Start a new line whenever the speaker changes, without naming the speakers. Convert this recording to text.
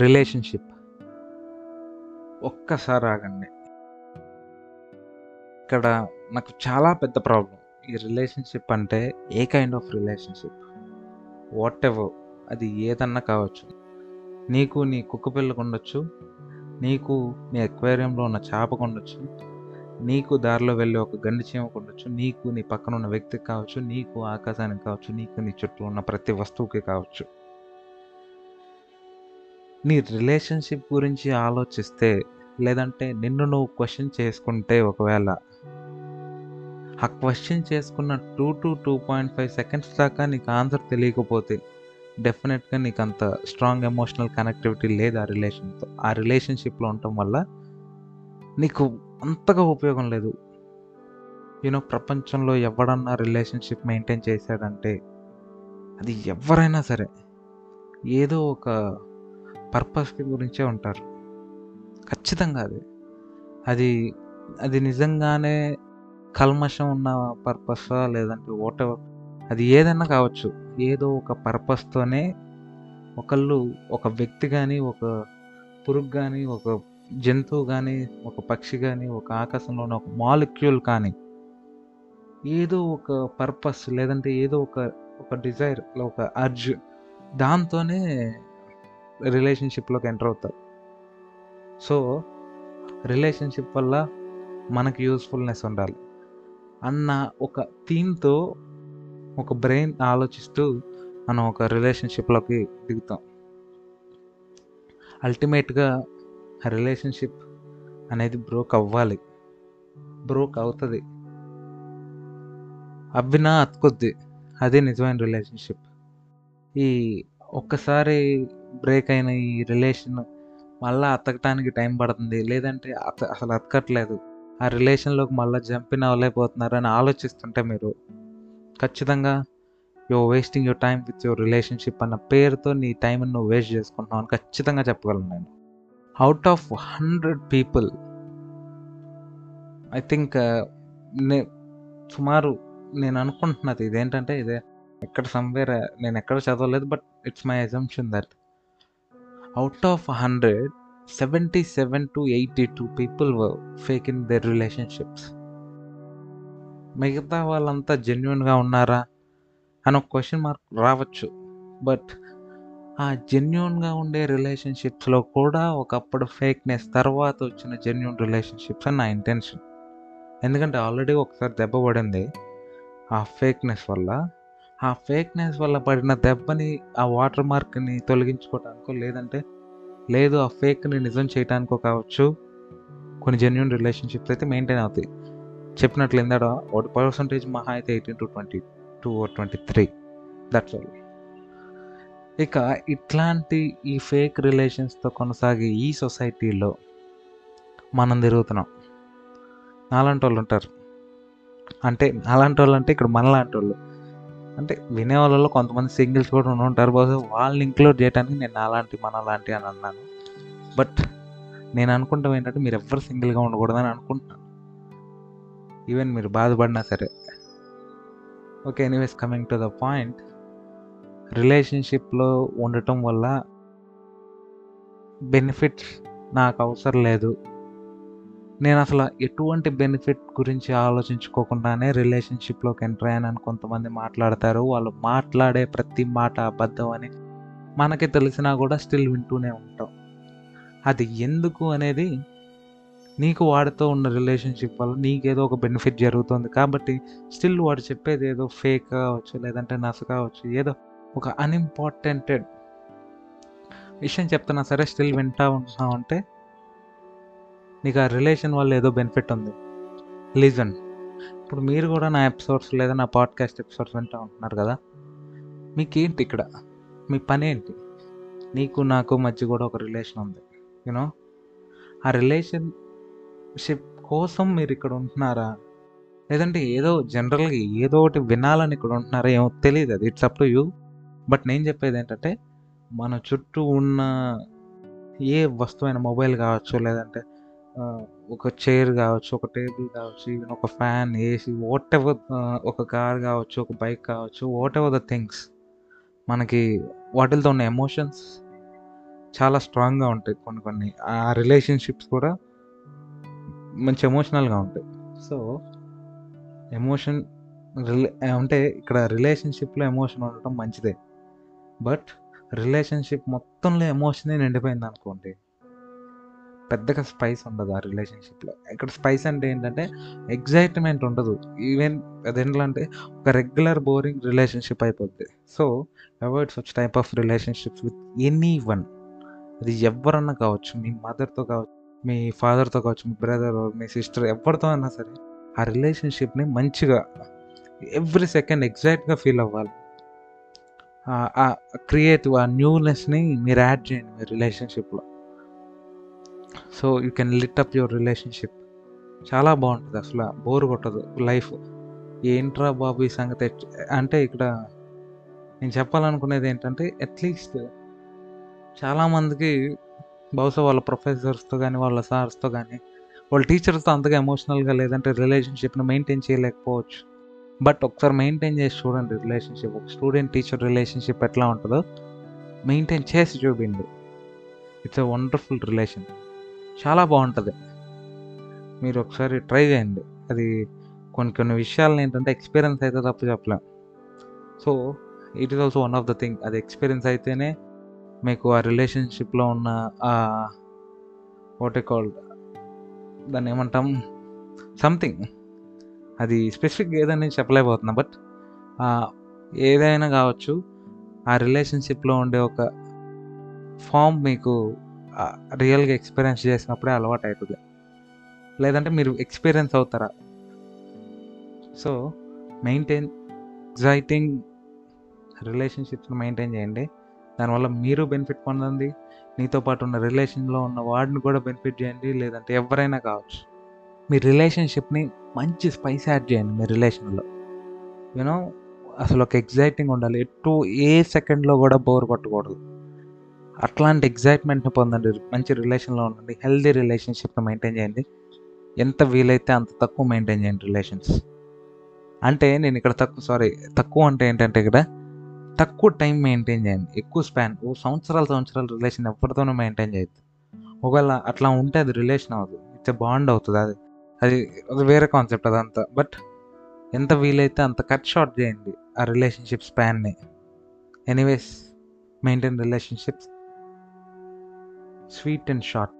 Relationship. ఒక్కసారి ఆగండి. ఇక్కడ నాకు చాలా పెద్ద ప్రాబ్లం. ఈ రిలేషన్షిప్ అంటే ఏ kind of relationship? Whatever అది ఏదన్నా కావచ్చు. నీకు నీ కుక్క పిల్లకు ఉండొచ్చు నీకు నీ అక్వేరియంలో ఉన్న చేప ఉండొచ్చు నీకు దారిలో వెళ్ళే ఒక గండి చీమ కొండొచ్చు నీకు నీ పక్కన ఉన్న వ్యక్తికి కావచ్చు నీకు ఆకాశానికి కావచ్చు నీకు నీ చుట్టూ ఉన్న ప్రతి వస్తువుకి కావచ్చు. నీ రిలేషన్షిప్ గురించి ఆలోచిస్తే లేదంటే నిన్ను నువ్వు క్వశ్చన్ చేసుకుంటే ఒకవేళ ఆ క్వశ్చన్ చేసుకున్న two to two point five seconds దాకా నీకు ఆన్సర్ తెలియకపోతే డెఫినెట్గా నీకు అంత స్ట్రాంగ్ ఎమోషనల్ కనెక్టివిటీ లేదు ఆ రిలేషన్తో. ఆ రిలేషన్షిప్లో ఉండటం వల్ల నీకు అంతగా ఉపయోగం లేదు. యూనో ప్రపంచంలో ఎవడన్నా రిలేషన్షిప్ మెయింటైన్ చేశాడంటే అది ఎవరైనా సరే ఏదో ఒక పర్పస్ గురించే ఉంటారు. ఖచ్చితంగా అది. అది అది నిజంగానే కల్మషం ఉన్న పర్పస్ లేదంటే వాట్ అది ఏదైనా కావచ్చు. ఏదో ఒక పర్పస్తోనే ఒకళ్ళు ఒక వ్యక్తి కానీ ఒక పురుగు కానీ ఒక జంతువు కానీ ఒక పక్షి కానీ ఒక ఆకాశంలో ఉన్న ఒక మాలిక్యూల్ కానీ ఏదో ఒక పర్పస్ లేదంటే ఏదో ఒక ఒక డిజైర్ ఒక అర్జ్ దాంతోనే రిలేషన్షిప్లోకి ఎంటర్ అవుతారు. సో రిలేషన్షిప్ వల్ల మనకి యూస్ఫుల్నెస్ ఉండాలి. అన్న ఒక థీమ్తో ఒక బ్రెయిన్ ఆలోచిస్తూ మనం ఒక రిలేషన్షిప్లోకి దిగుతాం. అల్టిమేట్గా రిలేషన్షిప్ అనేది బ్రోక్ అవ్వాలి. బ్రోక్ అవుతుంది. అవ్వినా అతుకొద్ది. అదే నిజమైన రిలేషన్షిప్ ఈ ఒక్కసారి బ్రేక్ అయిన ఈ రిలేషన్ మళ్ళీ అతకటానికి టైం పడుతుంది. లేదంటే అత అసలు అతకట్లేదు. ఆ రిలేషన్లోకి మళ్ళీ జంపిన అవ్వలేకపోతున్నారు అని ఆలోచిస్తుంటే మీరు ఖచ్చితంగా you're wasting your time with your relationship అన్న పేరుతో నీ టైంని నువ్వు వేస్ట్ చేసుకుంటున్నావు అని ఖచ్చితంగా చెప్పగలను నేను. Out of hundred people I think నే సుమారు నేను అనుకుంటున్నది ఇదేంటంటే ఇదే. ఎక్కడ సమ్వేర్ నేను ఎక్కడ చదవలేదు but it's my assumption that out of hundred seventy seven to eighty two people fake in their relationships మిగతా వాళ్ళంతా జెన్యున్గా ఉన్నారా అని ఒక క్వశ్చన్ మార్క్ రావచ్చు. బట్ ఆ జెన్యున్గా ఉండే రిలేషన్షిప్స్లో కూడా ఒకప్పుడు ఫేక్నెస్ తర్వాత వచ్చిన జెన్యున్ రిలేషన్షిప్స్ అని నా ఇంటెన్షన్ ఎందుకంటే ఆల్రెడీ ఒకసారి దెబ్బ పడింది ఆ ఫేక్నెస్ వల్ల. ఆ ఫేక్నెస్ వల్ల పడిన దెబ్బని ఆ వాటర్ మార్క్ని తొలగించుకోవటానికో లేదంటే లేదు ఆ ఫేక్ని నిజం చేయటానికో కావచ్చు కొన్ని జెన్యున్ రిలేషన్షిప్స్ అయితే మెయింటైన్ అవుతాయి. చెప్పినట్లు ఇందాడ ఒక పర్సంటేజ్ మహా అయితే eighteen to twenty two twenty three that's all ఇక ఇట్లాంటి ఈ ఫేక్ రిలేషన్స్తో కొనసాగే ఈ సొసైటీలో మనం తిరుగుతున్నాం. నాలాంటి వాళ్ళు ఉంటారు అంటే నాలాంటి వాళ్ళు అంటే ఇక్కడ మనలాంటి వాళ్ళు అంటే వినే వాళ్ళలో కొంతమంది సింగిల్స్ కూడా ఉండి ఉంటారు. బహుశా వాళ్ళని ఇంక్లూడ్ చేయడానికి నేను నాలాంటి మనలాంటి అని అన్నాను. బట్ నేను అనుకుంటాం ఏంటంటే మీరు ఎవ్వరు సింగిల్గా ఉండకూడదని అనుకుంటున్నాను. ఈవెన్ మీరు బాధపడినా సరే. Okay anyways coming to the point రిలేషన్షిప్లో ఉండటం వల్ల బెనిఫిట్స్ నాకు అవసరం లేదు. నేను అసలు ఎటువంటి బెనిఫిట్ గురించి ఆలోచించుకోకుండానే రిలేషన్షిప్లోకి ఎంటర్ అయ్యానని కొంతమంది మాట్లాడతారు. వాళ్ళు మాట్లాడే ప్రతి మాట అబద్ధం అని మనకి తెలిసినా కూడా స్టిల్ వింటూనే ఉంటాం. అది ఎందుకు అనేది నీకు వాడితో ఉన్న రిలేషన్షిప్ వల్ల నీకేదో ఒక బెనిఫిట్ జరుగుతుంది. కాబట్టి స్టిల్ వాడు చెప్పేది ఏదో ఫేక్ కావచ్చు లేదంటే నస కావచ్చు ఏదో ఒక అన్ఇంపార్టెంటెడ్ విషయం చెప్తున్నా సరే స్టిల్ వింటా ఉంటున్నావు అంటే నీకు ఆ రిలేషన్ వల్ల ఏదో బెనిఫిట్ ఉంది. లిజన్ ఇప్పుడు మీరు కూడా నా ఎపిసోడ్స్ లేదా నా పాడ్కాస్ట్ ఎపిసోడ్స్ వింటూ ఉంటున్నారు కదా? మీకేంటి ఇక్కడ? మీ పని ఏంటి? నీకు నాకు మధ్య కూడా ఒక రిలేషన్ ఉంది యూనో ఆ రిలేషన్షిప్ కోసం మీరు ఇక్కడ ఉంటున్నారా? లేదంటే ఏదో జనరల్గా ఏదో ఒకటి వినాలని ఇక్కడ ఉంటున్నారా? ఏమో తెలియదు అది. It's up to you but నేను చెప్పేది ఏంటంటే మన చుట్టూ ఉన్న ఏ వస్తువైన మొబైల్ కావచ్చు లేదంటే ఒక చైర్ కావచ్చు ఒక టేబుల్ కావచ్చు ఈవెన్ ఒక ఫ్యాన్ ఏసీ వాట్ ఎవర్ ఒక కార్ కావచ్చు ఒక బైక్ కావచ్చు వాట్ ఎవర్ ద థింగ్స్ మనకి వాటితో ఉన్న ఎమోషన్స్ చాలా స్ట్రాంగ్‌గా ఉంటాయి కొన్ని కొన్ని. ఆ రిలేషన్‌షిప్స్ కూడా మంచి ఎమోషనల్‌గా ఉంటాయి. సో, ఎమోషన్ రిలే అంటే ఇక్కడ రిలేషన్‌షిప్‌లో ఎమోషన్ ఉండటం మంచిదే. బట్ రిలేషన్‌షిప్ మొత్తంలో ఎమోషనే నిండిపోయింది అనుకోండి పెద్దగా స్పైస్ ఉండదు ఆ రిలేషన్‌షిప్‌లో. ఇక్కడ స్పైస్ అంటే ఏంటంటే ఎగ్జైట్మెంట్ ఉండదు. ఈవెన్ అదెట్లా అంటే ఒక రెగ్యులర్ బోరింగ్ రిలేషన్‌షిప్ అయిపోద్ది. So, avoid such type of relationships with anyone అది ఎవరన్నా కావచ్చు. మీ మదర్‌తో కావచ్చు, మీ ఫాదర్‌తో కావచ్చు, మీ బ్రదర్, మీ సిస్టర్ ఎవరితో అయినా సరే ఆ రిలేషన్‌షిప్‌ని మంచిగా ఎవ్రీ సెకండ్ ఎగ్జాక్ట్గా ఫీల్ అవ్వాలి. ఆ క్రియేటివ్ ఆ న్యూనెస్‌ని మీరు యాడ్ చేయండి మీ రిలేషన్‌షిప్‌లో. So, you can lit up your relationship. చాలా బాగుంటుంది అసల బోర్ కొట్టదు లైఫ్. ఏంట్రా బాబు ఈ సంగతి అంటే ఇక్కడ నేను చెప్పాలనుకునేది ఏంటంటే అట్‌లీస్ట్ చాలామందికి బహుశా వాళ్ళ ప్రొఫెసర్స్‌తో కానీ వాళ్ళ సార్స్‌తో కానీ వాళ్ళ టీచర్స్‌తో అంతగా ఎమోషనల్‌గా లేదంటే రిలేషన్‌షిప్‌ని మెయింటైన్ చేయలేకపోవచ్చు. బట్ ఒకసారి మెయింటైన్ చేసి చూడండి రిలేషన్‌షిప్. ఒక స్టూడెంట్ టీచర్ రిలేషన్‌షిప్ ఎట్లా ఉంటుందో మెయింటైన్ చేసి చూపింది ఇట్స్ అ వండర్‌ఫుల్ రిలేషన్. చాలా బాగుంటుంది మీరు ఒకసారి ట్రై చేయండి. అది కొన్ని కొన్ని విషయాలను ఏంటంటే ఎక్స్‌పీరియన్స్ అయితే తప్పు చెప్పలేం. So, it is also one of the thing. అది ఎక్స్‌పీరియన్స్ అయితేనే మీకు ఆ రిలేషన్‌షిప్‌లో ఉన్న ఆహ్, వాట్ కాల్డ్ దాన్ని ఏమంటాం సంథింగ్. అది స్పెసిఫిక్ ఏదని చెప్పలేకపోతున్నా. బట్ ఏదైనా కావచ్చు. ఆ రిలేషన్‌షిప్‌లో ఉండే ఒక ఫామ్ మీకు రియల్‌గా ఎక్స్‌పీరియన్స్ చేసినప్పుడే అలవాటు అవుతుంది లేదంటే మీరు ఎక్స్‌పీరియన్స్ అవుతారా? సో, మెయింటైన్ ఎక్సైటింగ్ రిలేషన్‌షిప్స్‌ని మెయింటైన్ చేయండి. దానివల్ల మీరు బెనిఫిట్ పొందండి. నీతో పాటు ఉన్న రిలేషన్‌లో ఉన్న వాడిని కూడా బెనిఫిట్ చేయండి. లేదంటే ఎవరైనా కావచ్చు. మీ రిలేషన్‌షిప్‌ని మంచి స్పైస్ యాడ్ చేయండి మీ రిలేషన్‌లో. యూనో అసలు ఒక ఎగ్జైటింగ్ ఉండాలి. ఎటు ఏ సెకండ్‌లో కూడా బోర్ కొట్టకూడదు. అట్లాంటి ఎగ్జైట్మెంట్ని పొందండి. మంచి రిలేషన్‌లో ఉండండి. హెల్దీ రిలేషన్‌షిప్‌ని మెయింటైన్ చేయండి. ఎంత వీలైతే అంత తక్కువ మెయింటైన్ చేయండి రిలేషన్స్. అంటే నేను ఇక్కడ తక్కువ సారీ తక్కువ అంటే ఏంటంటే ఇక్కడ తక్కువ టైం మెయింటైన్ చేయండి. ఎక్కువ స్పాన్ ఓ సంవత్సరాల సంవత్సరాల రిలేషన్ ఎవరితోనూ మెయింటైన్ చేయొద్దు. ఒకవేళ అట్లా ఉంటే అది రిలేషన్ అవ్వదు. ఇట్స్ ఎ బాండ్ అవుతుంది అది. అది అది వేరే కాన్సెప్ట్ అదంతా. బట్ ఎంత వీలైతే అంత కట్ షార్ట్ చేయండి. ఆ relationship స్పాన్‌ని. Anyways maintain relationships sweet and short.